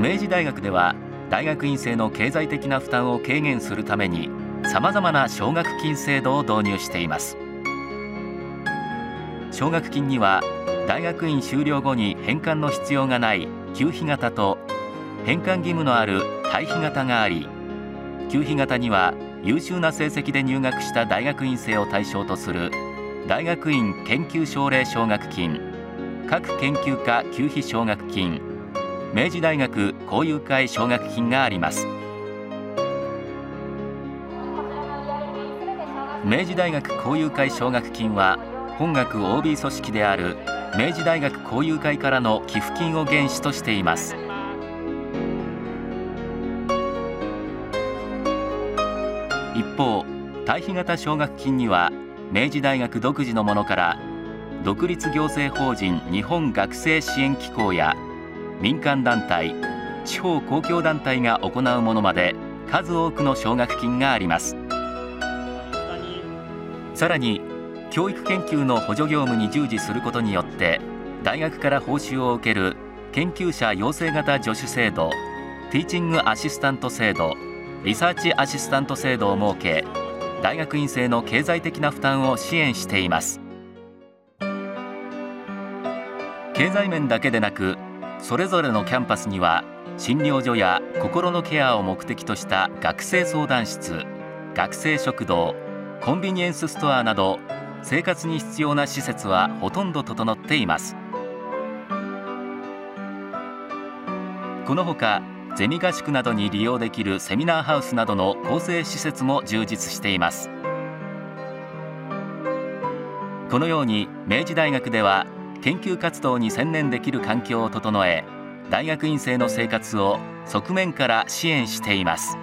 明治大学では大学院生の経済的な負担を軽減するためにさまざまな奨学金制度を導入しています。奨学金には大学院修了後に返還の必要がない給費型と返還義務のある退費型があり給費型には優秀な成績で入学した大学院生を対象とする大学院研究奨励奨学金各研究科給費奨学金明治大学交友会奨学金があります。明治大学交友会奨学金は本学 OB 組織である明治大学交友会からの寄付金を原資としています。一方対比型奨学金には明治大学独自のものから独立行政法人日本学生支援機構や民間団体地方公共団体が行うものまで数多くの奨学金があります。さらに教育研究の補助業務に従事することによって大学から報酬を受ける研究者養成型助手制度ティーチングアシスタント制度リサーチアシスタント制度を設け大学院生の経済的な負担を支援しています。経済面だけでなくそれぞれのキャンパスには診療所や心のケアを目的とした学生相談室学生食堂コンビニエンスストアなど生活に必要な施設はほとんど整っています。このほかゼミ合宿などに利用できるセミナーハウスなどの構成施設も充実しています。このように明治大学では研究活動に専念できる環境を整え大学院生の生活を側面から支援しています。